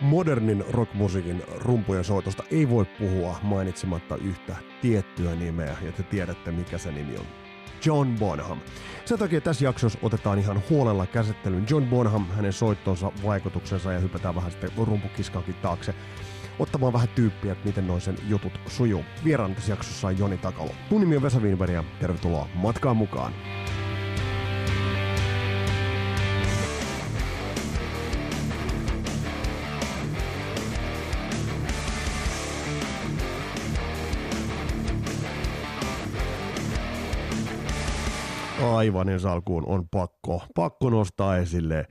modernin rockmusiikin rumpujen soitosta ei voi puhua mainitsematta yhtä tiettyä nimeä, ja te tiedätte mikä se nimi on. John Bonham. Sen takia tässä jaksossa otetaan ihan huolella käsittelyyn John Bonham, hänen soittonsa, vaikutuksensa ja hypätään vähän sitten rumpukiskankin taakse ottamaan vähän tyyppiä, että miten noin sen jutut sujuu. Vieraan tässä jaksossa on Joni Takalo. Mun nimi on Vesa Wienberg ja tervetuloa matkaan mukaan. Aivan ensi alkuun on pakko, pakko nostaa esille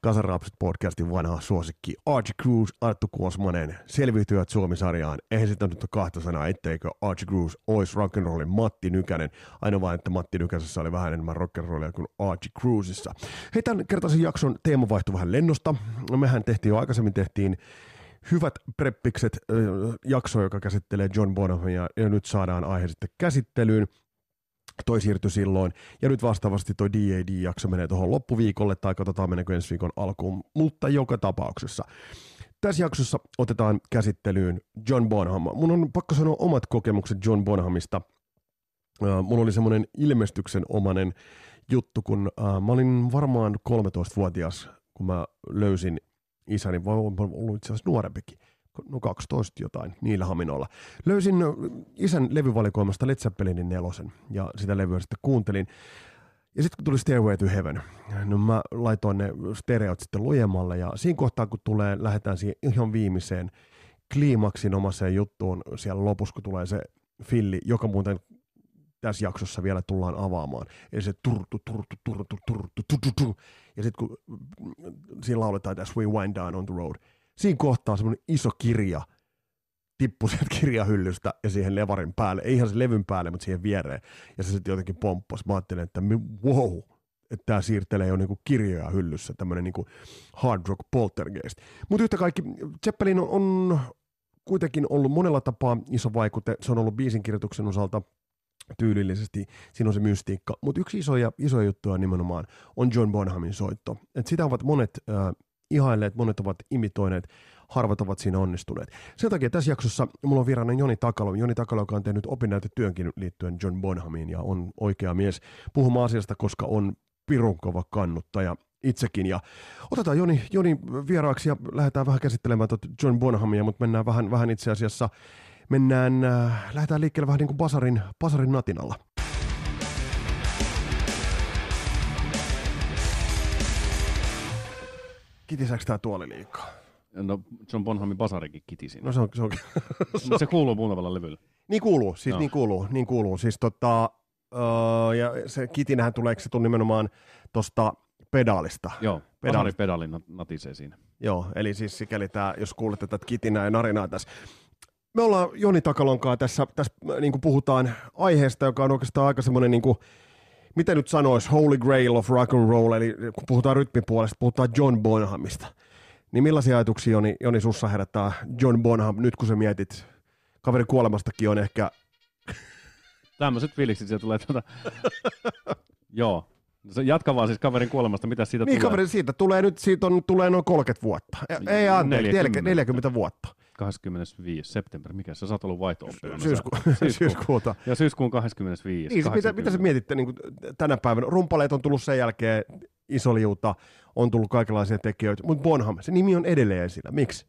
Kasarapset podcastin vanha suosikki Archie Cruz, Arttu Kuosmanen, selviytyvät Suomi-sarjaan. Eihän sitä nyt kahta sanaa, etteikö Archie Cruz olisi rock'n'rollin Matti Nykänen. Aina vain, että Matti Nykäsessä oli vähän enemmän rock'n'rollia kuin Archie Cruzissa. Hei, tämän kertaisen jakson teema vaihtui vähän lennosta. No, mehän tehtiin jo aikaisemmin, tehtiin Hyvät preppikset jakso, joka käsittelee John Bonhamia, ja nyt saadaan aihe sitten käsittelyyn toi siirtyi silloin. Ja nyt vastaavasti toi DAD-jakso menee tuohon loppuviikolle, tai katsotaan meneekö ensi viikon alkuun, mutta joka tapauksessa. Tässä jaksossa otetaan käsittelyyn John Bonham. Mun on pakko sanoa omat kokemukset John Bonhamista. mulla oli semmoinen ilmestyksen omanen juttu, kun mä olin varmaan 13-vuotias, kun mä löysin isäni, vai ollut itse asiassa nuorempikin no 12 jotain, niillä haminoilla. Löysin isän levyvalikoimasta Led Zeppelinin nelosen ja sitä levyä sitten kuuntelin. Ja sitten kun tuli Stairway to Heaven, no mä laitoin ne stereot sitten lujemmalle ja siinä kohtaa kun tulee, lähdetään siihen ihan viimeiseen kliimaksin omaseen juttuun siellä lopussa, kun tulee se filli, joka muuten tässä jaksossa vielä tullaan avaamaan. Eli se turtu, turtu, turtu, turtu, turtu, turtu. Ja sitten kun siinä lauletaan, as we wind down on the road – siinä kohtaa semmoinen iso kirja tippui sieltä kirjahyllystä ja siihen levarin päälle, ei ihan se levyn päälle, mutta siihen viereen. Ja se sitten jotenkin pomppasi. Mä ajattelin, että wow, että tämä siirtelee jo niinku kirjoja hyllyssä, tämmöinen niinku hard rock poltergeist. Mutta yhtä kaikki, Zeppelin on, on kuitenkin ollut monella tapaa iso vaikute. Se on ollut biisin kirjoituksen osalta tyylillisesti, siinä on se mystiikka. Mutta yksi isoja, isoja juttuja nimenomaan on John Bonhamin soitto. Et sitä ovat monet äh, ihailleet, monet ovat imitoineet, harvat ovat siinä onnistuneet. Sen takia tässä jaksossa mulla on vieraana Joni Takalo. Joni Takalo, joka on tehnyt opinnäytetyönkin liittyen John Bonhamiin ja on oikea mies puhumaan asiasta, koska on pirun kova kannuttaja itsekin. Ja otetaan Joni, Joni vieraaksi ja lähdetään vähän käsittelemään tuota John Bonhamia, mutta mennään vähän, vähän itse asiassa, mennään, äh, lähdetään liikkeelle vähän niin kuin Basarin, Basarin natinalla. Kitisääkö tämä tuoli liikaa? No John Bonhamin basarikin kitisi. No se on, se on. se, se kuuluu muutamalla levyllä. Niin kuuluu, siis no. niin kuuluu, niin kuuluu. Siis tota, uh, ja se kitinähän tulee, se nimenomaan tuosta pedaalista. Joo, pedaalista. pedaali natisee siinä. Joo, eli siis sikäli tämä, jos kuulette tätä kitinää ja narinaa tässä. Me ollaan Joni Takalonkaan tässä, tässä niin kuin puhutaan aiheesta, joka on oikeastaan aika semmoinen niin kuin, mitä nyt sanoisi, holy grail of rock and roll, eli kun puhutaan rytmipuolesta, puhutaan John Bonhamista. Niin millaisia ajatuksia Joni, Joni sussa herättää John Bonham, nyt kun sä mietit, kaverin kuolemastakin on ehkä... Tämmöiset fiilikset sieltä tulee tuota... Joo, Jatka vaan siis kaverin kuolemasta, mitä siitä niin, tulee? kaverin siitä tulee nyt, siitä on, tulee noin 30 vuotta. Ei anteeksi, 40, 40 vuotta. 25. september, mikä se, sä oot ollut vaihto Syysku, syyskuuta. Ja syyskuun 25. Niin, mitä, mitä sä mietitte niin tänä päivänä? Rumpaleet on tullut sen jälkeen, iso liuta, on tullut kaikenlaisia tekijöitä, mutta Bonham, se nimi on edelleen esillä. Miksi?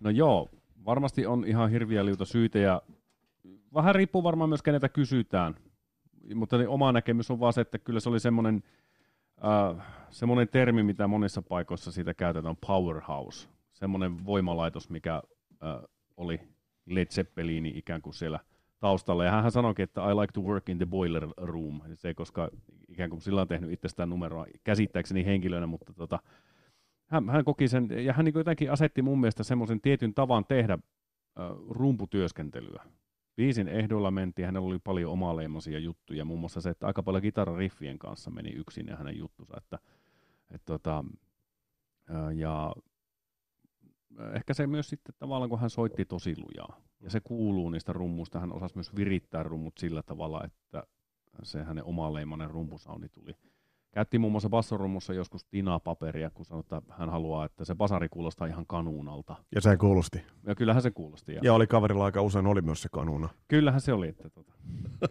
No joo, varmasti on ihan hirviä liuta syitä ja vähän riippuu varmaan myös kenetä kysytään. Mutta niin oma näkemys on vaan se, että kyllä se oli semmoinen, äh, semmoinen termi, mitä monissa paikoissa siitä käytetään, powerhouse. Semmoinen voimalaitos, mikä oli Led Zeppelini ikään kuin siellä taustalla. Ja hän sanoikin, että I like to work in the boiler room. Se koska ikään kuin sillä on tehnyt itsestään numeroa käsittääkseni henkilönä, mutta tota, hän, hän koki sen, ja hän niin jotenkin asetti mun mielestä semmoisen tietyn tavan tehdä äh, rumputyöskentelyä. Viisin ehdoilla mentiin, hänellä oli paljon omaleimaisia juttuja, muun muassa se, että aika paljon kitarariffien kanssa meni yksin ja hänen juttunsa, että, että tota, ja ehkä se myös sitten tavallaan, kun hän soitti tosi lujaa, ja se kuuluu niistä rummuista, hän osasi myös virittää rummut sillä tavalla, että se hänen omaleimainen rumpusauni tuli Käytti muun muassa bassorummussa joskus tinapaperia, kun sanoi, että hän haluaa, että se basari kuulostaa ihan kanuunalta. Ja se kuulosti. Ja kyllähän se kuulosti. Ja, ja oli kaverilla aika usein oli myös se kanuuna. Kyllähän se oli. Että tota.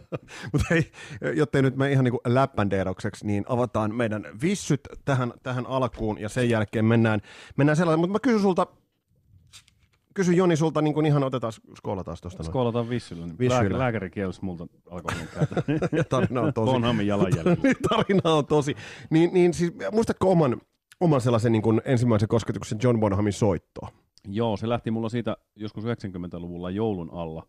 Mutta hei, jottei nyt me ihan niin läppändeerokseksi, niin avataan meidän vissyt tähän, tähän alkuun ja sen jälkeen mennään, mennään sellainen. Mutta mä kysyn sulta, Kysy Joni sulta, niin kuin ihan otetaan skoolataan tuosta. Skoolataan vissyllä. Niin vissyllä. Lääkäri kielsi multa alkoholin tarina on tosi. Bonhamin jalanjälki. tarina on tosi. Niin, niin siis, muistatko oman, oman sellaisen niin kuin ensimmäisen kosketuksen John Bonhamin soittoa? Joo, se lähti mulla siitä joskus 90-luvulla joulun alla.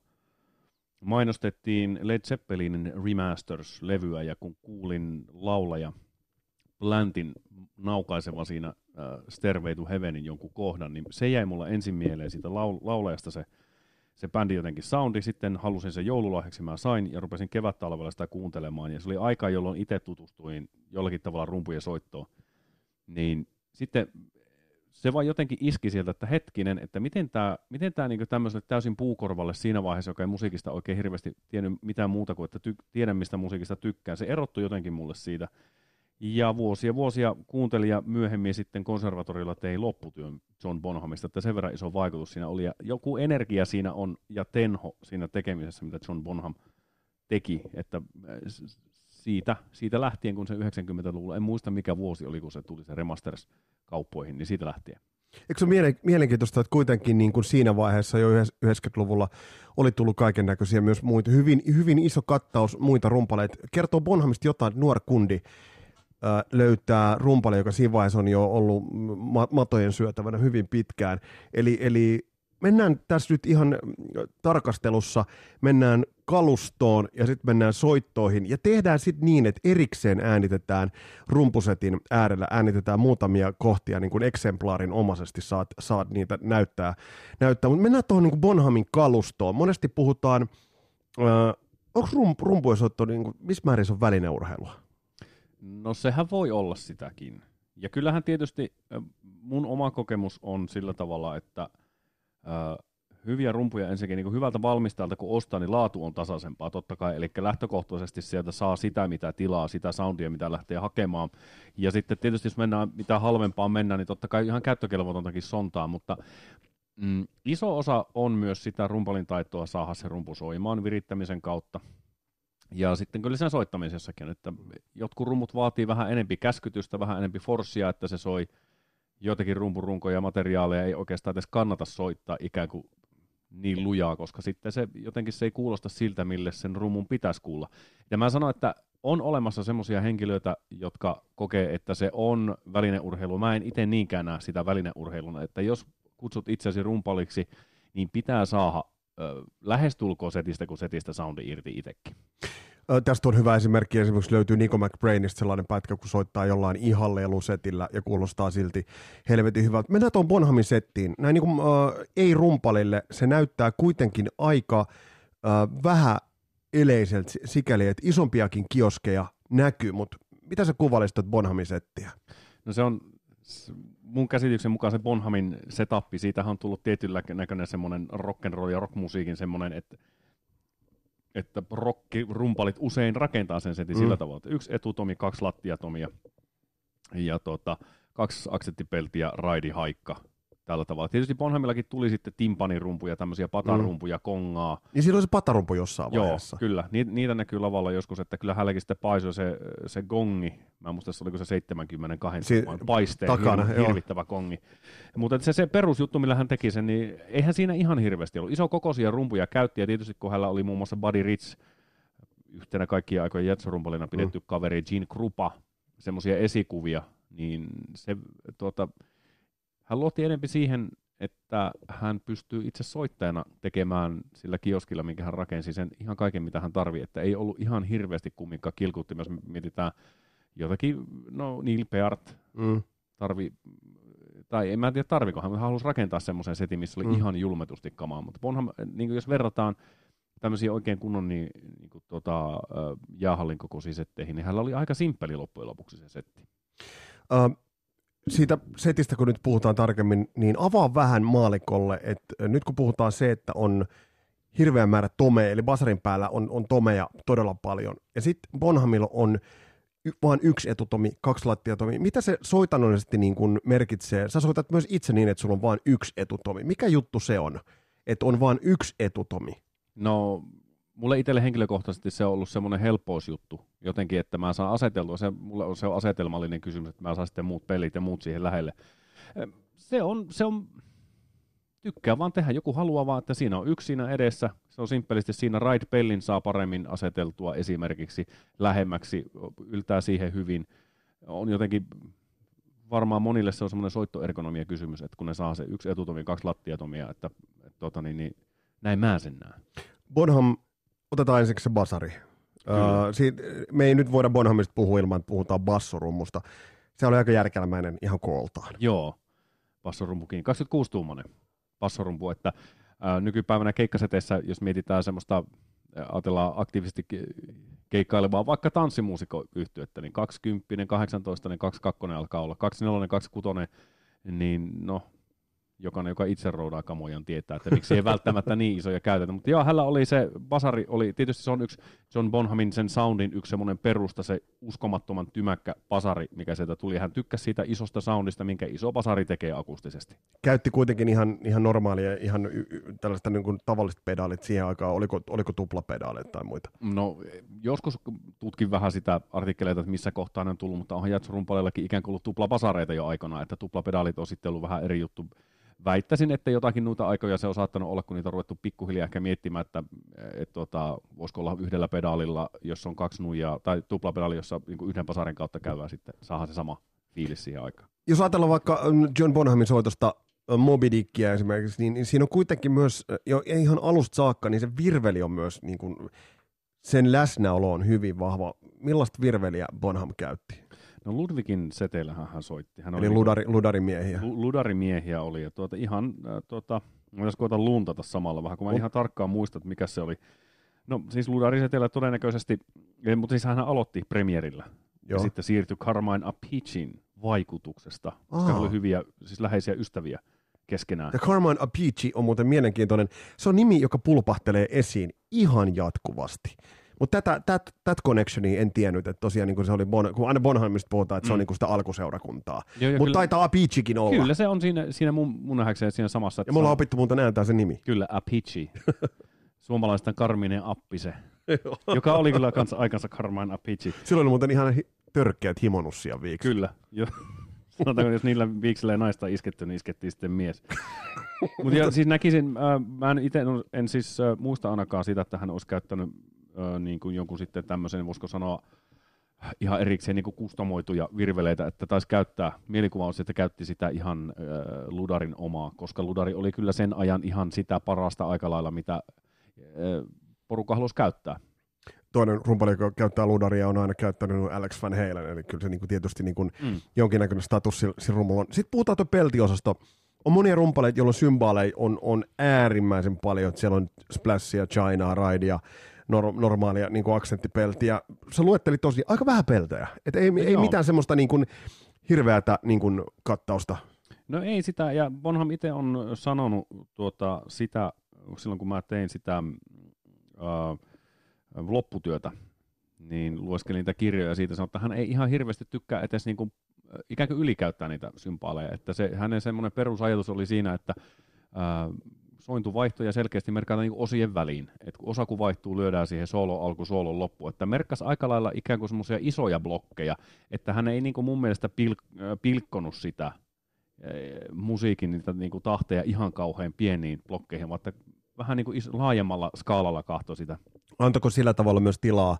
Mainostettiin Led Zeppelinin Remasters-levyä ja kun kuulin laulaja Plantin naukaiseva siinä äh, Stairway to Heavenin jonkun kohdan, niin se jäi mulla ensin mieleen siitä laul- laulajasta se, se bändi jotenkin soundi, sitten halusin sen joululahjaksi, mä sain ja rupesin kevät-talvella sitä kuuntelemaan, ja se oli aika, jolloin itse tutustuin jollakin tavalla rumpujen soittoon, niin sitten se vaan jotenkin iski sieltä, että hetkinen, että miten tämä miten tää niinku tämmöiselle täysin puukorvalle siinä vaiheessa, joka ei musiikista oikein hirveästi tiennyt mitään muuta kuin, että ty- tiedän mistä musiikista tykkään, se erottui jotenkin mulle siitä, ja vuosia vuosia kuuntelin ja myöhemmin sitten konservatorilla tein lopputyön John Bonhamista, että sen verran iso vaikutus siinä oli. Ja joku energia siinä on ja tenho siinä tekemisessä, mitä John Bonham teki, että äh, siitä, siitä lähtien, kun se 90-luvulla, en muista mikä vuosi oli, kun se tuli se remasters kauppoihin, niin siitä lähtien. Eikö se ole mielenkiintoista, että kuitenkin niin kuin siinä vaiheessa jo 90-luvulla oli tullut kaiken näköisiä myös muita, hyvin, hyvin iso kattaus muita rumpaleita. Kertoo Bonhamista jotain, nuori kundi, löytää rumpali, joka siinä vaiheessa on jo ollut matojen syötävänä hyvin pitkään. Eli, eli mennään tässä nyt ihan tarkastelussa, mennään kalustoon ja sitten mennään soittoihin ja tehdään sitten niin, että erikseen äänitetään rumpusetin äärellä, äänitetään muutamia kohtia niin kuin eksemplaarin omaisesti saat, saat niitä näyttää. näyttää. Mutta mennään tuohon niin Bonhamin kalustoon. Monesti puhutaan, äh, onko rump, rumpujen soitto, niin kuin, missä määrin se on välineurheilua? No sehän voi olla sitäkin. Ja kyllähän tietysti mun oma kokemus on sillä tavalla, että äh, hyviä rumpuja ensinnäkin niin hyvältä valmistajalta kun ostaa, niin laatu on tasaisempaa totta kai. Eli lähtökohtaisesti sieltä saa sitä, mitä tilaa, sitä soundia, mitä lähtee hakemaan. Ja sitten tietysti jos mennään mitä halvempaan mennään, niin totta kai ihan käyttökelvotontakin sontaa, mutta mm, iso osa on myös sitä rumpalin taitoa saada se rumpu soimaan virittämisen kautta. Ja sitten kyllä sen soittamisessakin, että jotkut rummut vaatii vähän enempi käskytystä, vähän enempi forssia, että se soi joitakin rumpurunkoja ja materiaaleja ei oikeastaan edes kannata soittaa ikään kuin niin lujaa, koska sitten se jotenkin se ei kuulosta siltä, mille sen rummun pitäisi kuulla. Ja mä sanoin, että on olemassa semmoisia henkilöitä, jotka kokee, että se on välineurheilu. Mä en itse niinkään näe sitä välineurheiluna, että jos kutsut itsesi rumpaliksi, niin pitää saada lähestulkoon setistä kuin setistä soundi irti itsekin. Tästä on hyvä esimerkki, esimerkiksi löytyy Nico McBrainista sellainen pätkä, kun soittaa jollain ihan lelusetillä ja kuulostaa silti helvetin hyvältä. Mennään tuon Bonhamin settiin. Näin niin kuin, äh, ei rumpalille, se näyttää kuitenkin aika äh, vähän eleiseltä sikäli, että isompiakin kioskeja näkyy, mutta mitä sä kuvailisit Bonhamin settiä? No se on mun käsityksen mukaan se Bonhamin setup, siitä on tullut tietyllä näköinen semmoinen rock'n'roll ja rockmusiikin semmoinen, että että rock-rumpalit usein rakentaa sen setin mm. sillä tavalla, että yksi etutomi, kaksi lattiatomia ja tota, kaksi aksettipeltiä, raidi, haikka tällä tavalla. Tietysti Bonhamillakin tuli sitten timpanirumpuja, tämmöisiä patarumpuja, mm. kongaa. Niin siinä oli se patarumpu jossain Joo, vaiheessa. kyllä. Ni, niitä näkyy lavalla joskus, että kyllä hänelläkin sitten paisoi se, se gongi. Mä en muista, se oliko se 72 si- paisteen takana, hir- hirvittävä kongi. Mutta se, se perusjuttu, millä hän teki sen, niin eihän siinä ihan hirveästi ollut. Iso kokoisia rumpuja käytti, ja tietysti kun hänellä oli muun muassa Buddy Rich, yhtenä kaikkia aikojen jetsorumpalina pidetty mm. kaveri Gene Krupa, semmoisia esikuvia, niin se tuota, hän luotti enemmän siihen, että hän pystyy itse soittajana tekemään sillä kioskilla, minkä hän rakensi, sen ihan kaiken, mitä hän tarvii. Että ei ollut ihan hirveästi kumminkaan kilkutti, jos mietitään jotakin, no Neil Peart mm. tarvi, tai en mä tiedä tarviko, hän halusi rakentaa semmoisen setin, missä oli mm. ihan julmetusti kamaa, mutta Bonham, niin jos verrataan tämmöisiä oikein kunnon niin, niin kuin, tota, jäähallin kokoisiin setteihin, niin hänellä oli aika simppeli loppujen lopuksi se setti. Uh, siitä setistä, kun nyt puhutaan tarkemmin, niin avaa vähän maalikolle, että nyt kun puhutaan se, että on hirveän määrä tomeja, eli basarin päällä on, on tomeja todella paljon, ja sitten Bonhamilla on y- vaan yksi etutomi, kaksi lattiatomi. Mitä se soitanollisesti niin kuin merkitsee? Sä soitat myös itse niin, että sulla on vain yksi etutomi. Mikä juttu se on, että on vain yksi etutomi? No, mulle itselle henkilökohtaisesti se on ollut semmoinen helppousjuttu jotenkin, että mä saan aseteltua, se, mulle on, se on asetelmallinen kysymys, että mä saan sitten muut pelit ja muut siihen lähelle. Se on, se on, tykkää vaan tehdä, joku haluaa vaan, että siinä on yksi siinä edessä, se on simppelisti siinä ride-pellin saa paremmin aseteltua esimerkiksi lähemmäksi, yltää siihen hyvin, on jotenkin varmaan monille se on semmoinen soittoergonomia kysymys, että kun ne saa se yksi etutomi, kaksi lattiatomia, että, että tota, niin, niin, näin mä sen näen. Bonham, otetaan ensiksi se basari. Uh, siitä, me ei nyt voida Bonhamista puhua ilman, että puhutaan bassorummusta. Se oli aika järkelmäinen ihan kooltaan. Joo, bassorumpukin. 26-tuumainen bassorumpu, että ää, nykypäivänä keikkaseteissä, jos mietitään semmoista, ajatellaan aktiivisesti keikkailevaa vaikka tanssimuusikoyhtyettä, niin 20, 18, 22 alkaa olla, 24, 26, niin no, jokainen, joka itse roudaa kamojan, tietää, että miksi ei välttämättä niin isoja käytetä. Mutta joo, hänellä oli se, Basari oli, tietysti se on yksi John Bonhamin sen soundin yksi semmoinen perusta, se uskomattoman tymäkkä Basari, mikä sieltä tuli. Hän tykkäsi siitä isosta soundista, minkä iso Basari tekee akustisesti. Käytti kuitenkin ihan, ihan normaalia, ihan y- y- tällaista niin kuin tavallista pedaalit siihen aikaan. Oliko, oliko tuplapedaaleita tai muita? No, joskus tutkin vähän sitä artikkeleita, että missä kohtaa ne on tullut, mutta onhan Jatsurumpalellakin ikään kuin ollut tuplapasareita jo aikana, että tuplapedaalit on sitten ollut vähän eri juttu väittäisin, että jotakin noita aikoja se on saattanut olla, kun niitä on ruvettu pikkuhiljaa ehkä miettimään, että et, tota, voisiko olla yhdellä pedaalilla, jos on kaksi nuijaa, tai tuplapedaali, jossa niin yhden pasarin kautta käydään sitten, saadaan se sama fiilis siihen aikaan. Jos ajatellaan vaikka mm, John Bonhamin soitosta Moby Dickia esimerkiksi, niin siinä on kuitenkin myös, jo ihan alusta saakka, niin se virveli on myös, niin kuin, sen läsnäolo on hyvin vahva. Millaista virveliä Bonham käytti? No Ludwigin seteillähän hän soitti. Hän Eli oli ludari, ludarimiehiä. Ludarimiehiä oli. Ja tuota, ihan, äh, tuota, jos koitan luntata samalla vähän, kun mä oh. ihan tarkkaan muistan, että mikä se oli. No siis ludariseteillä todennäköisesti, mutta siis hän aloitti premierillä. Joo. Ja sitten siirtyi Carmine Apichin vaikutuksesta, koska oli hyviä, siis läheisiä ystäviä keskenään. Ja Carmine Apici on muuten mielenkiintoinen. Se on nimi, joka pulpahtelee esiin ihan jatkuvasti. Mutta tätä, tätä, tätä connectionia en tiennyt, että tosiaan niin se oli, bon, kun aina Bonhamista puhutaan, että mm. se on niin sitä alkuseurakuntaa. Mutta taitaa Apichikin olla. Kyllä se on siinä, siinä mun, mun nähdäkseni siinä samassa. Ja me ollaan opittu muuten näyttää se nimi. Kyllä, Apichi. Suomalaisten Karminen Appise, joka oli kyllä kans aikansa Carmine Apichi. Silloin oli muuten ihan törkeät himonussia viiksi. Kyllä, jo. Sanotaanko, jos niillä viiksillä ei naista isketty, niin iskettiin sitten mies. Mutta siis näkisin, äh, mä en itse en, en siis äh, muista ainakaan sitä, että hän olisi käyttänyt niin kuin jonkun sitten tämmöisen, voisiko sanoa, ihan erikseen niin kuin kustomoituja virveleitä, että taisi käyttää, mielikuva on se, että käytti sitä ihan äh, Ludarin omaa, koska Ludari oli kyllä sen ajan ihan sitä parasta aika lailla, mitä äh, porukka halusi käyttää. Toinen rumpali, joka käyttää Ludaria, on aina käyttänyt Alex Van Halen, eli kyllä se niin kuin tietysti niin kuin mm. jonkinnäköinen status sillä rummulla on. Sitten puhutaan tuo peltiosasto. On monia rumpaleita, jolloin symbaaleja on, on äärimmäisen paljon. Siellä on Splashia, Chinaa, Raidea, nor- normaalia niin kuin aksenttipeltiä. Sä luettelit tosi aika vähän peltejä. Et ei, ei mitään semmoista niin kuin, hirveätä niin kuin, kattausta. No ei sitä, ja Bonham itse on sanonut tuota, sitä, silloin kun mä tein sitä uh, lopputyötä, niin lueskelin niitä kirjoja siitä, sanoi, että hän ei ihan hirveästi tykkää edes niin kuin, ikään kuin ylikäyttää niitä sympaaleja. Että se, hänen semmoinen perusajatus oli siinä, että uh, sointuvaihtoja selkeästi merkataan niin osien väliin. Et kun osa kun vaihtuu, lyödään siihen solo alku, soolon loppu. Että merkkasi aika lailla ikään kuin semmoisia isoja blokkeja, että hän ei niin kuin mun mielestä pil- pilkkonut sitä musiikin niitä niin kuin tahteja ihan kauhean pieniin blokkeihin, vaan vähän niin kuin is- laajemmalla skaalalla kahto sitä. Antako sillä tavalla myös tilaa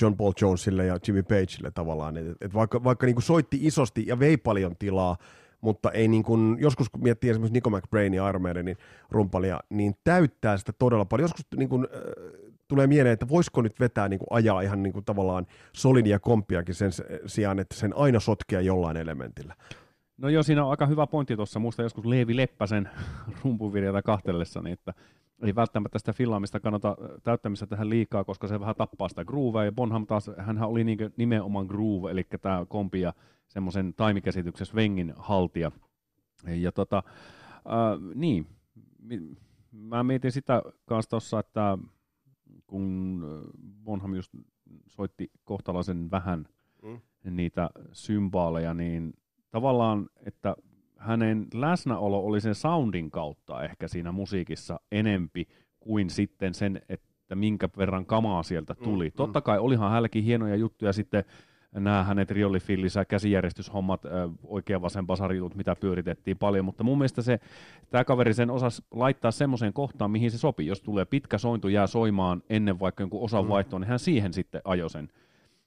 John Paul Jonesille ja Jimmy Pageille tavallaan, että et vaikka, vaikka niin kuin soitti isosti ja vei paljon tilaa, mutta ei niin kuin, joskus kun miettii esimerkiksi Nico McBrain ja Iron Maidenin rumpalia, niin täyttää sitä todella paljon. Joskus niin kuin, äh, tulee mieleen, että voisiko nyt vetää niin kuin ajaa ihan niin kuin tavallaan solidia kompiakin sen sijaan, että sen aina sotkea jollain elementillä. No joo, siinä on aika hyvä pointti tuossa. Muista joskus Leevi Leppäsen rumpuvirjata kahtellessani, että ei välttämättä sitä fillaamista kannata täyttämistä tähän liikaa, koska se vähän tappaa sitä groovea. Ja Bonham taas, hän oli niin nimenomaan groove, eli tämä kompi ja semmoisen taimikäsityksen Svengin haltija. Ja tota, äh, niin, mä mietin sitä kanssa tuossa, että kun Bonham just soitti kohtalaisen vähän mm. niitä symbaaleja, niin tavallaan, että hänen läsnäolo oli sen soundin kautta ehkä siinä musiikissa enempi kuin sitten sen, että minkä verran kamaa sieltä mm, tuli. Mm, Totta kai olihan hänelläkin hienoja juttuja sitten nämä hänet riolifillissä, käsijärjestyshommat, oikea vasen basarijutut, mitä pyöritettiin paljon, mutta mun mielestä se, tämä kaveri sen osasi laittaa semmoiseen kohtaan, mihin se sopii. Jos tulee pitkä sointu, jää soimaan ennen vaikka jonkun osan mm. vaihtoa, niin hän siihen sitten ajoi sen.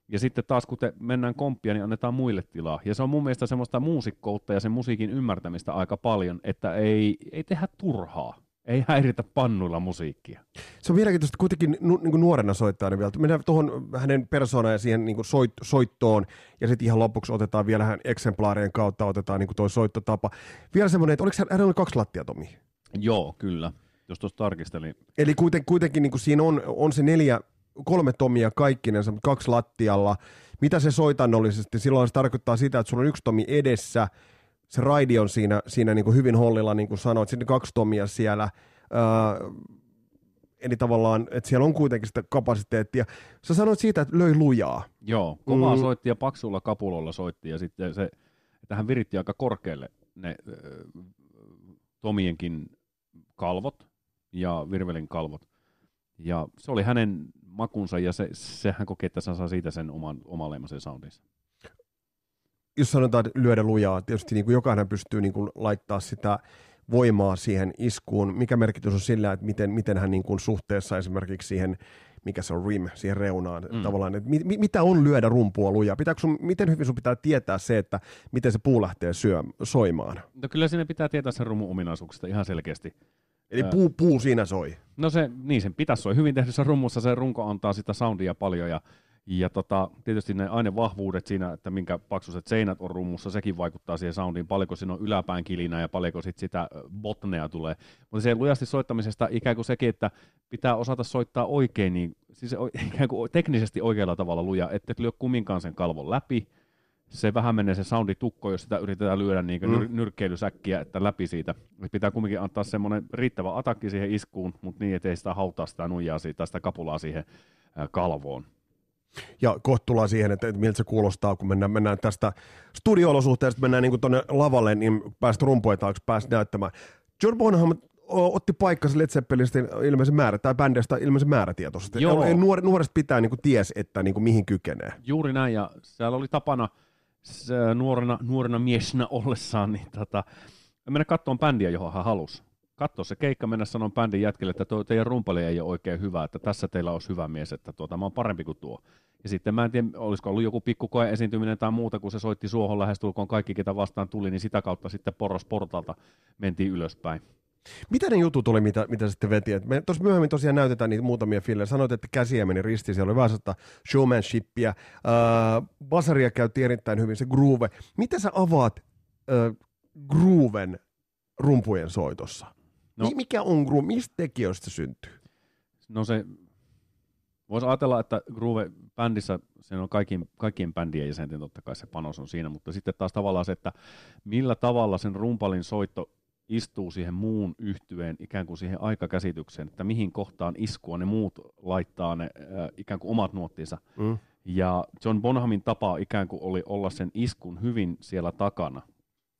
Ja sitten taas kun te mennään komppia, niin annetaan muille tilaa. Ja se on mun mielestä semmoista muusikkoutta ja sen musiikin ymmärtämistä aika paljon, että ei, ei tehdä turhaa. Ei häiritä pannuilla musiikkia. Se on mielenkiintoista kuitenkin nu, niin kuin nuorena soittajana vielä. Mennään tuohon hänen persoonaan ja siihen niin kuin soit, soittoon, ja sitten ihan lopuksi otetaan vielä hän eksemplaarien kautta otetaan niin kuin toi soittotapa. Vielä semmoinen, että oliko hän, hänellä kaksi lattia, Tomi? Joo, kyllä. Jos tuossa tarkistelin. Eli kuiten, kuitenkin niin kuin siinä on, on se neljä, kolme tomia kaikkinensa, kaksi lattialla. Mitä se soitannollisesti? Silloin se tarkoittaa sitä, että sulla on yksi tomi edessä, se raidi on siinä, siinä niin kuin hyvin hollilla, niin kuin sanoit, sitten kaksi tomia siellä. Öö, eli tavallaan, että siellä on kuitenkin sitä kapasiteettia. Sä sanoit siitä, että löi lujaa. Joo, kovaa mm. soitti ja paksulla kapulolla soitti ja sitten se, että hän viritti aika korkealle ne äh, Tomienkin kalvot ja Virvelin kalvot. Ja se oli hänen makunsa ja se, sehän koki, että saa siitä sen oman, omaleimaisen soundinsa. Jos sanotaan että lyödä lujaa, tietysti niin kuin jokainen pystyy niin kuin laittaa sitä voimaa siihen iskuun. Mikä merkitys on sillä, että miten, miten hän niin kuin suhteessa esimerkiksi siihen, mikä se on rim, siihen reunaan mm. tavallaan, että mit, mitä on lyödä rumpua lujaa? Pitääkö sun, miten hyvin sun pitää tietää se, että miten se puu lähtee syö, soimaan? No kyllä sinne pitää tietää sen rumun ominaisuuksista ihan selkeästi. Eli puu, puu siinä soi. No se, niin sen pitäisi soi. Hyvin tehdyssä rummussa se runko antaa sitä soundia paljon ja, ja tota, tietysti ne ainevahvuudet siinä, että minkä paksuiset seinät on rummussa, sekin vaikuttaa siihen soundiin. Paljonko siinä on yläpään kilinää ja paljonko sit sitä botnea tulee. Mutta se lujasti soittamisesta ikään kuin sekin, että pitää osata soittaa oikein, niin, siis ikään kuin teknisesti oikealla tavalla luja, että lyö kumminkaan sen kalvon läpi, se vähän menee se soundi tukko, jos sitä yritetään lyödä niin mm. nyrkkeilysäkkiä, että läpi siitä. Et pitää kumminkin antaa semmoinen riittävä atakki siihen iskuun, mutta niin, ettei sitä hautaa sitä nuijaa siitä, sitä kapulaa siihen kalvoon. Ja kohta tullaan siihen, että, että miltä se kuulostaa, kun mennään, mennään tästä studio-olosuhteesta, mennään niin tuonne lavalle, niin päästä rumpuja taakse, päästä näyttämään. John Bonham otti paikkansa Led Zeppelistä ilmeisen määrä, tai bändistä ilmeisen määrätietoisesti. Joo. Nuor, nuoresta pitää niin kuin ties, että niin kuin mihin kykenee. Juuri näin, ja siellä oli tapana – nuorena, nuorena miesenä ollessaan, niin tota, mennä katsomaan bändiä, johon hän halusi. Katso se keikka, mennä sanoa bändin jätkelle, että tuo teidän rumpali ei ole oikein hyvä, että tässä teillä olisi hyvä mies, että tuota, mä oon parempi kuin tuo. Ja sitten mä en tiedä, olisiko ollut joku pikkukoe esiintyminen tai muuta, kun se soitti suohon lähestulkoon kaikki, ketä vastaan tuli, niin sitä kautta sitten poros portalta mentiin ylöspäin. Mitä ne jutut oli, mitä, mitä sitten veti? me tuossa myöhemmin tosiaan näytetään niitä muutamia filmejä. Sanoit, että käsiä meni ristiin, siellä oli vähän sellaista showmanshipia. Äh, basaria käytti erittäin hyvin, se groove. Miten sä avaat äh, grooven rumpujen soitossa? No, Mikä on groove? Mistä tekijöistä syntyy? No se, voisi ajatella, että groove bändissä, se on kaikkien, kaikkien bändien jäsenten totta kai se panos on siinä, mutta sitten taas tavallaan se, että millä tavalla sen rumpalin soitto istuu siihen muun yhtyeen ikään kuin siihen aikakäsitykseen, että mihin kohtaan iskua ne muut laittaa ne äh, ikään kuin omat nuottinsa. Mm. Ja John Bonhamin tapa ikään kuin oli olla sen iskun hyvin siellä takana.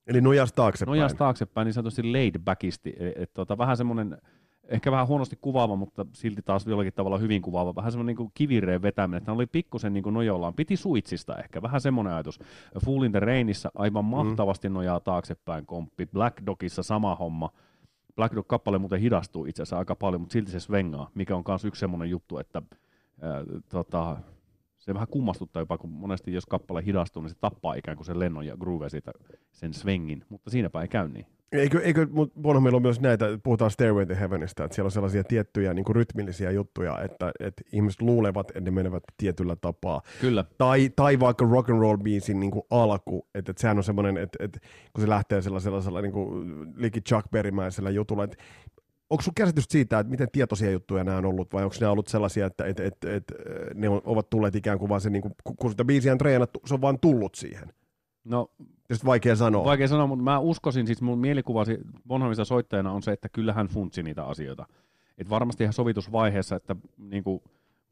Eli nojas taaksepäin. Nojas taaksepäin, niin sanotusti laid backisti. Et, et, tota, vähän semmoinen ehkä vähän huonosti kuvaava, mutta silti taas jollakin tavalla hyvin kuvaava. Vähän semmoinen niin kivireen vetäminen, että hän oli pikkusen niin nojollaan. Piti suitsista ehkä, vähän semmoinen ajatus. Fool in the Rainissa aivan mm. mahtavasti nojaa taaksepäin komppi. Black Dogissa sama homma. Black Dog-kappale muuten hidastuu itse asiassa aika paljon, mutta silti se svengaa, mikä on myös yksi semmoinen juttu, että ää, tota, se vähän kummastuttaa jopa, kun monesti jos kappale hidastuu, niin se tappaa ikään kuin sen lennon ja groove siitä, sen swingin, mutta siinäpä ei käy niin. Eikö, eikö meillä on myös näitä, puhutaan Stairway to Heavenista, että siellä on sellaisia tiettyjä niin kuin rytmillisiä juttuja, että, että ihmiset luulevat, että ne menevät tietyllä tapaa. Kyllä. Tai, tai vaikka rock and roll biisin niin kuin alku, että, että sehän on semmoinen, että, että kun se lähtee sellaisella, sellaisella niin kuin Licky Chuck Berrymäisellä jutulla, että onko sun käsitys siitä, että miten tietoisia juttuja nämä on ollut, vai onko ne ollut sellaisia, että, että, että, että ne on, ovat tulleet ikään kuin vaan se, niin kuin, kun sitä biisiä on treenattu, se on vaan tullut siihen? No, Tietysti vaikea sanoa. Vaikea sanoa, mutta mä uskoisin, siis mun mielikuvasi Bonhamista soittajana on se, että kyllä hän funtsi niitä asioita. Et varmasti ihan sovitusvaiheessa, että niin kuin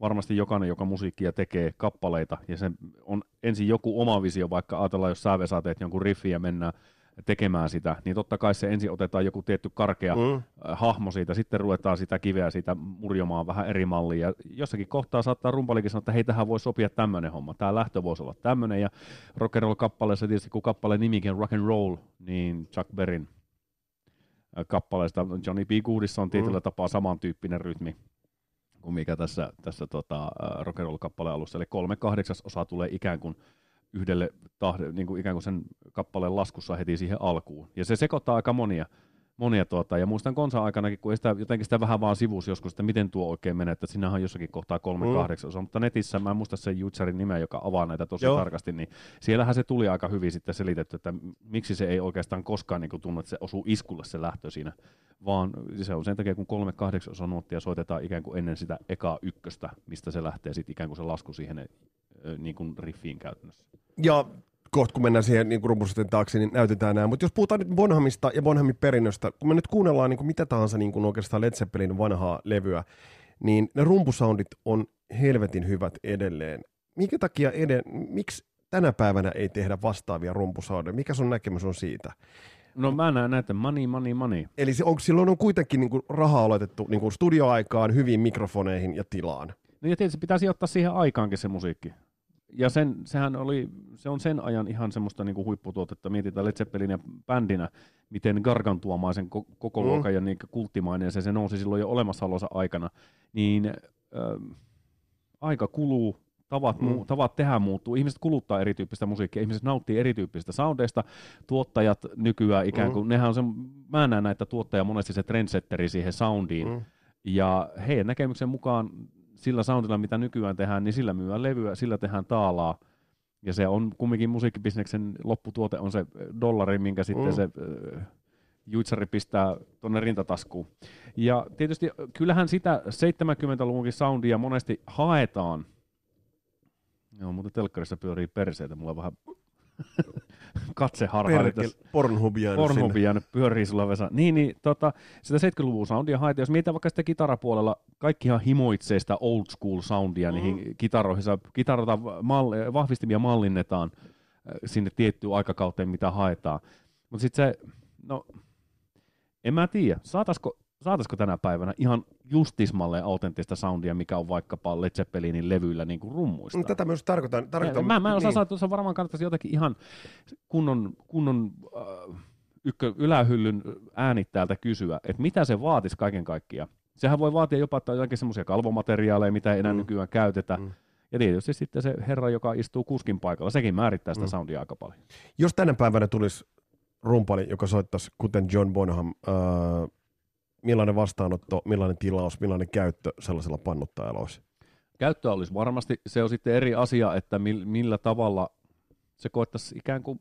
varmasti jokainen, joka musiikkia tekee kappaleita, ja se on ensin joku oma visio, vaikka ajatellaan, jos sä Vesa teet jonkun riffin ja mennään tekemään sitä, niin totta kai se ensin otetaan joku tietty karkea mm. Äh, hahmo siitä, sitten ruvetaan sitä kiveä siitä murjomaan vähän eri mallia. Ja jossakin kohtaa saattaa rumpalikin sanoa, että hei, tähän voi sopia tämmöinen homma. Tämä lähtö voisi olla tämmöinen. Ja rock and roll kappaleessa tietysti, kun kappaleen nimikin on rock and roll, niin Chuck Berryn äh, kappaleesta Johnny B. Goodissa on tietyllä mm. tapaa samantyyppinen rytmi kuin mikä tässä, tässä tota, äh, rock and roll kappaleen alussa. Eli kolme kahdeksasosaa tulee ikään kuin yhdelle tahde, niin kuin ikään kuin sen kappaleen laskussa heti siihen alkuun. Ja se sekoittaa aika monia. Monia tuota, ja muistan konsa aikanakin, kun sitä, jotenkin sitä vähän vaan sivus joskus, että miten tuo oikein menee, että sinähän on jossakin kohtaa kolme mm. kahdeksan, mutta netissä, mä en muista sen Jutsarin nimeä, joka avaa näitä tosi Joo. tarkasti, niin siellähän se tuli aika hyvin sitten selitetty, että miksi se ei oikeastaan koskaan niin tunnu, että se osuu iskulle se lähtö siinä, vaan se on sen takia, kun kolme kahdeksan nuottia soitetaan ikään kuin ennen sitä ekaa ykköstä, mistä se lähtee sitten ikään kuin se lasku siihen niin kuin riffiin käytännössä. Ja kohta kun mennään siihen niin rumpusisten taakse, niin näytetään nämä. Mutta jos puhutaan nyt Bonhamista ja Bonhamin perinnöstä, kun me nyt kuunnellaan niin kuin mitä tahansa niin kuin oikeastaan Led Zeppelin vanhaa levyä, niin ne rumpusoundit on helvetin hyvät edelleen. Minkä takia eden, miksi tänä päivänä ei tehdä vastaavia rumpusoundeja? Mikä sun näkemys on siitä? No mä näen näitä money, money, money. Eli se, onko silloin on kuitenkin niin kuin rahaa oletettu niin kuin studioaikaan, hyviin mikrofoneihin ja tilaan? No ja tietysti pitäisi ottaa siihen aikaankin se musiikki ja sen, sehän oli, se on sen ajan ihan semmoista niin kuin huipputuotetta. Mietitään Led Zeppelinia bändinä, miten gargantuomaisen koko mm. luokan ja niin kulttimainen, se, se nousi silloin jo olemassaolonsa aikana. Niin äh, aika kuluu, tavat, mm. muu, tavat tehdä muuttuu. Ihmiset kuluttaa erityyppistä musiikkia, ihmiset nauttii erityyppisistä soundeista. Tuottajat nykyään ikään kuin, mm. nehän on se, mä näen näitä tuottajia monesti se trendsetteri siihen soundiin. Mm. Ja heidän näkemyksen mukaan sillä soundilla, mitä nykyään tehdään, niin sillä myyään levyä, sillä tehdään taalaa. Ja se on kumminkin musiikkibisneksen lopputuote on se dollari, minkä sitten mm. se äh, juitsari pistää tuonne rintataskuun. Ja tietysti kyllähän sitä 70-luvunkin soundia monesti haetaan. Joo, mutta telkkarissa pyörii perseitä, mulla on vähän katse harhaili tässä. Pornhubia. Pornhubia nyt pyörii sulla Vesa. Niin, niin tota, sitä 70-luvun soundia haetaan. Jos mietitään vaikka sitä kitarapuolella, kaikkihan himoitsee sitä old school soundia mm. niihin kitaroihin. Kitarota mal- vahvistimia mallinnetaan äh, sinne tiettyyn aikakauteen, mitä haetaan. Mutta sitten se, no, en mä tiedä, saataisiko saataisiko tänä päivänä ihan justismalle autenttista soundia, mikä on vaikkapa Led Zeppelinin levyillä niin kuin rummuista. No, tätä myös tarkoitan. tarkoitan mä, mä en osaa niin. sanoa, että se varmaan kannattaisi jotakin ihan kunnon, kunnon äh, ykkö, ylähyllyn äänittäältä kysyä, että mitä se vaatisi kaiken kaikkiaan. Sehän voi vaatia jopa jotakin semmoisia kalvomateriaaleja, mitä ei enää mm. nykyään käytetä. Mm. Ja tietysti sitten se herra, joka istuu kuskin paikalla, sekin määrittää sitä mm. soundia aika paljon. Jos tänä päivänä tulisi rumpali, joka soittaisi kuten John Bonham, äh, millainen vastaanotto, millainen tilaus, millainen käyttö sellaisella pannuttajalla olisi? Käyttö olisi varmasti, se on sitten eri asia, että millä tavalla se koettaisi ikään kuin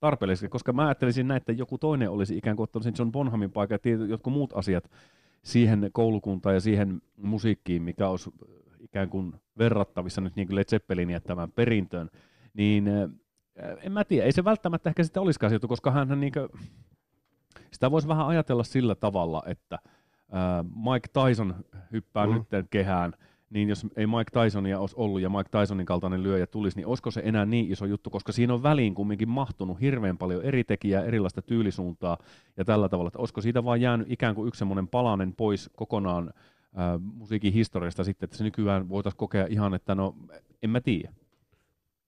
tarpeellisesti, koska mä ajattelisin näin, että joku toinen olisi ikään kuin ottanut sen John Bonhamin paikan ja jotkut muut asiat siihen koulukuntaan ja siihen musiikkiin, mikä olisi ikään kuin verrattavissa nyt niin kuin Led Zeppelin jättämään perintöön, niin äh, en mä tiedä, ei se välttämättä ehkä sitten olisikaan sieltä, koska hän niin sitä voisi vähän ajatella sillä tavalla, että Mike Tyson hyppää mm. nyt kehään, niin jos ei Mike Tysonia olisi ollut ja Mike Tysonin kaltainen lyöjä tulisi, niin olisiko se enää niin iso juttu, koska siinä on väliin kumminkin mahtunut hirveän paljon eri tekijää, erilaista tyylisuuntaa ja tällä tavalla, että olisiko siitä vaan jäänyt ikään kuin yksi semmoinen palanen pois kokonaan äh, musiikin historiasta sitten, että se nykyään voitaisiin kokea ihan, että no en mä tiedä.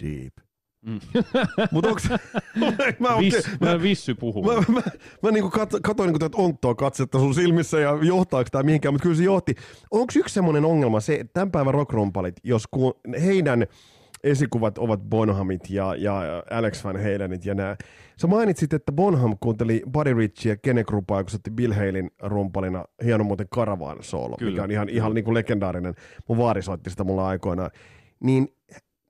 Deep. Mm. Mut onks... mä, Vis, okay, mä, vissy puhuu. Mä, mä, mä, mä niinku kat, katoin niinku tätä onttoa katsetta sun silmissä ja johtaako tämä mihinkään, mutta kyllä se johti. Onko yksi semmoinen ongelma se, että tämän päivän rockrumpalit, jos ku, heidän esikuvat ovat Bonhamit ja, ja Alex Van Halenit ja nämä. Sä mainitsit, että Bonham kuunteli Buddy Richie ja Kene Krupaa, kun se Bill Halein rumpalina hieno muuten Caravan solo, Kyllä. mikä on ihan, ihan niin kuin legendaarinen. Mun vaari soitti sitä mulla aikoinaan. Niin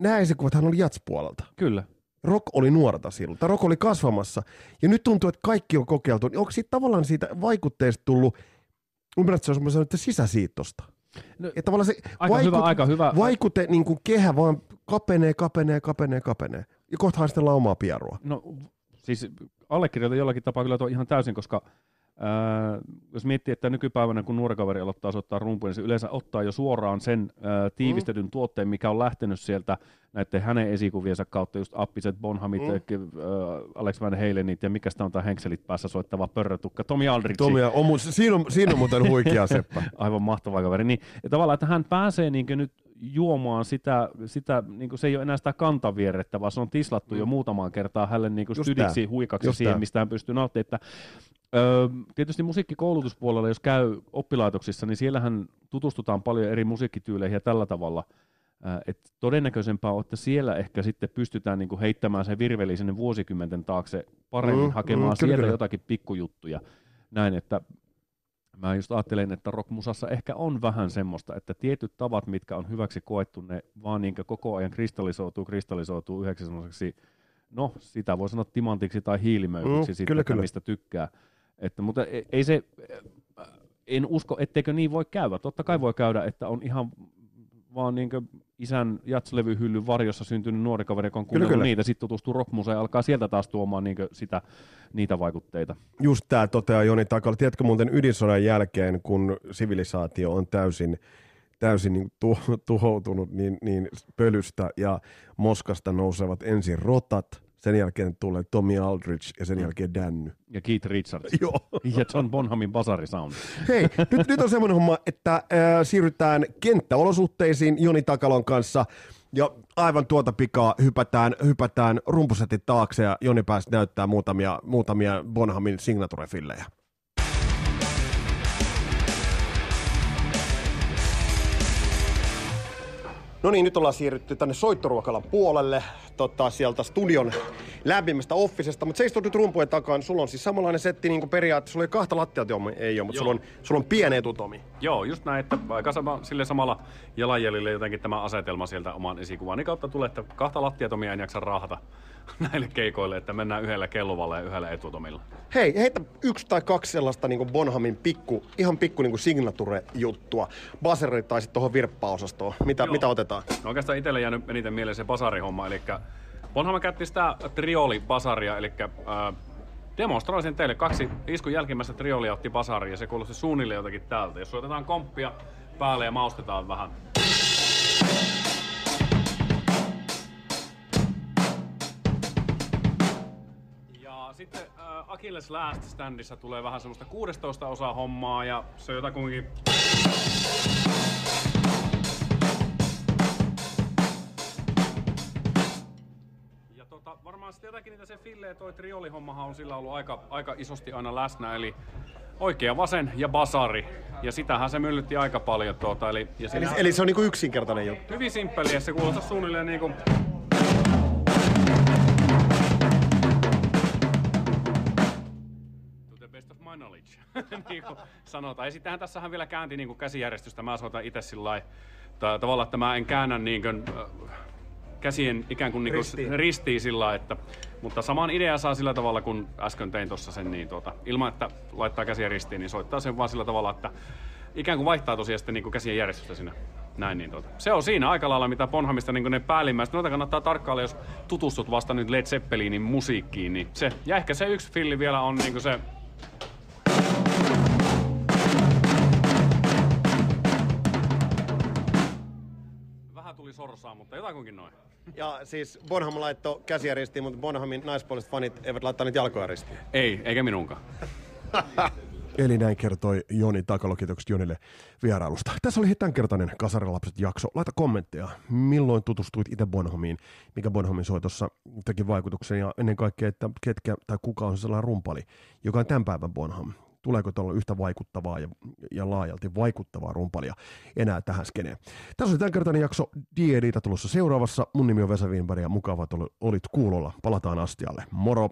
nämä esikuvat hän oli jatspuolelta. Kyllä. Rock oli nuorta silloin, tai rock oli kasvamassa. Ja nyt tuntuu, että kaikki on kokeiltu. Niin onko siitä tavallaan siitä vaikutteesta tullut, ymmärrät, että se on semmoinen sisäsiittosta? No, ja tavallaan se aika vaikut, hyvä, aika hyvä. vaikute, niin kuin kehä vaan kapenee, kapenee, kapenee, kapenee. Ja kohtahan sitten omaa pierua. No siis allekirjoitan jollakin tapaa kyllä tuo ihan täysin, koska Äh, jos miettii, että nykypäivänä kun nuori kaveri aloittaa soittaa rumpuja, niin se yleensä ottaa jo suoraan sen äh, tiivistetyn mm. tuotteen, mikä on lähtenyt sieltä näiden hänen esikuviensa kautta, just Appiset, Bonhamit, mm. äh, Alex Van Halenit ja mikä sitä on tämä henkselit päässä soittava pörrötukka, Tomi Aldrich. Tomi, on, siinä, on, siinä on muuten huikea seppä. Aivan mahtava kaveri. Niin, ja tavallaan, että hän pääsee niin nyt juomaan sitä, sitä niin kuin se ei ole enää sitä kantavierrettä, vaan se on tislattu mm. jo muutamaan kertaan hänelle niin kuin stydiksi huikaksi Just siihen, tämä. mistä hän pystyy nauttimaan. Että, öö, tietysti musiikkikoulutuspuolella, jos käy oppilaitoksissa, niin siellähän tutustutaan paljon eri musiikkityyleihin ja tällä tavalla. Et todennäköisempää on, että siellä ehkä sitten pystytään niinku heittämään se virveli sinne vuosikymmenten taakse paremmin mm, hakemaan mm, sieltä kyllä. jotakin pikkujuttuja. Näin, että mä just ajattelen, että rockmusassa ehkä on vähän semmoista, että tietyt tavat, mitkä on hyväksi koettu, ne vaan niin koko ajan kristallisoituu, kristallisoituu yhdeksi semmoiseksi, no sitä voi sanoa timantiksi tai hiilimöykiksi, mm, sitten, kyllä, kyllä. mistä tykkää. Että, mutta e, ei se, en usko, etteikö niin voi käydä. Totta kai voi käydä, että on ihan vaan niin isän jatslevyhyllyn varjossa syntynyt nuori kaveri, joka on kuunnellut niitä, sitten tutustuu rockmuseen ja alkaa sieltä taas tuomaan niin sitä, niitä vaikutteita. Just tämä toteaa Joni Takala. Tiedätkö muuten ydinsodan jälkeen, kun sivilisaatio on täysin täysin niin tu- tuhoutunut niin, niin pölystä ja moskasta nousevat ensin rotat, sen jälkeen tulee Tommy Aldridge ja sen mm. jälkeen Danny. Ja Keith Richards. Joo. Ja John Bonhamin basarisound. Hei, nyt, nyt on semmoinen homma, että äh, siirrytään kenttäolosuhteisiin Joni Takalon kanssa. Ja aivan tuota pikaa hypätään, hypätään rumpusetin taakse ja Joni pääsi näyttää muutamia, muutamia Bonhamin signature-fillejä. No niin, nyt ollaan siirrytty tänne soittoruokalan puolelle, tota, sieltä studion lämpimästä offisesta, mutta seistut nyt rumpujen takaa, sulla on siis samanlainen setti niin kuin periaatteessa, sulla ei kahta lattia, Tomi, ei ole, mutta sulla on, sulla on pieni etu, Tomi. Joo, just näin, että aika sama, sille samalla jalanjäljellä jotenkin tämä asetelma sieltä oman esikuvan niin kautta tulee, että kahta lattia Tomia en jaksa raahata näille keikoille, että mennään yhdellä kellovalla ja yhdellä etutomilla. Hei, heitä yksi tai kaksi sellaista niin Bonhamin pikku, ihan pikku niin signature-juttua. Baseri tai sitten tuohon virppaosastoon. Mitä, mitä otetaan? No oikeastaan itselle jäänyt eniten mieleen se basarihomma, eli Bonham käytti sitä trioli-basaria, eli äh, demonstroisin teille kaksi iskun jälkimmäistä triolia otti basaria ja se kuulosti suunnilleen jotakin täältä. Jos otetaan komppia päälle ja maustetaan vähän. sitten äh, Achilles Last Standissa tulee vähän semmoista 16 osa hommaa ja se on jotakuinkin... jotakin niitä se Fille toi triolihommahan on sillä ollut aika, aika isosti aina läsnä, eli oikea vasen ja basari. Ja sitähän se myllytti aika paljon. Tuota, eli, ja eli, eli se on niinku yksinkertainen juttu? Hyvin simppeli ja se kuulostaa suunnilleen niinku niin kuin sanotaan. Ja sittenhän tässähän vielä käänti niin kuin käsijärjestystä. Mä soitan itse sillä tavalla, että mä en käännä niin kuin, käsien ikään kuin, niin kuin ristiin. ristiin sillä että, mutta saman idea saa sillä tavalla, kun äsken tein tuossa sen, niin tuota, ilman että laittaa käsiä ristiin, niin soittaa sen vaan sillä tavalla, että ikään kuin vaihtaa tosiaan sitten niin kuin käsien järjestystä sinne. Näin, niin tuota. Se on siinä aika lailla, mitä Bonhamista niin ne päällimmäiset. Noita kannattaa tarkkailla, jos tutustut vasta nyt Led Zeppelinin musiikkiin. Niin se, ja ehkä se yksi filli vielä on niin se sorsaa, mutta jotakuinkin noin. Ja siis Bonham laittoi käsiä ristiin, mutta Bonhamin naispuoliset fanit eivät laittaneet jalkoja ristiin. Ei, eikä minunkaan. Eli näin kertoi Joni Takalo, kiitokset Jonille vierailusta. Tässä oli tämänkertainen Kasarilapset jakso. Laita kommentteja, milloin tutustuit itse Bonhamiin, mikä Bonhamin soitossa teki vaikutuksen ja ennen kaikkea, että ketkä tai kuka on sellainen rumpali, joka on tämän päivän Bonham tuleeko tuolla yhtä vaikuttavaa ja, ja laajalti vaikuttavaa rumpalia enää tähän skeneen. Tässä oli tämänkertainen jakso Diedita tulossa seuraavassa. Mun nimi on Vesa Wienberg ja mukavaa, että olit kuulolla. Palataan astialle. Moro!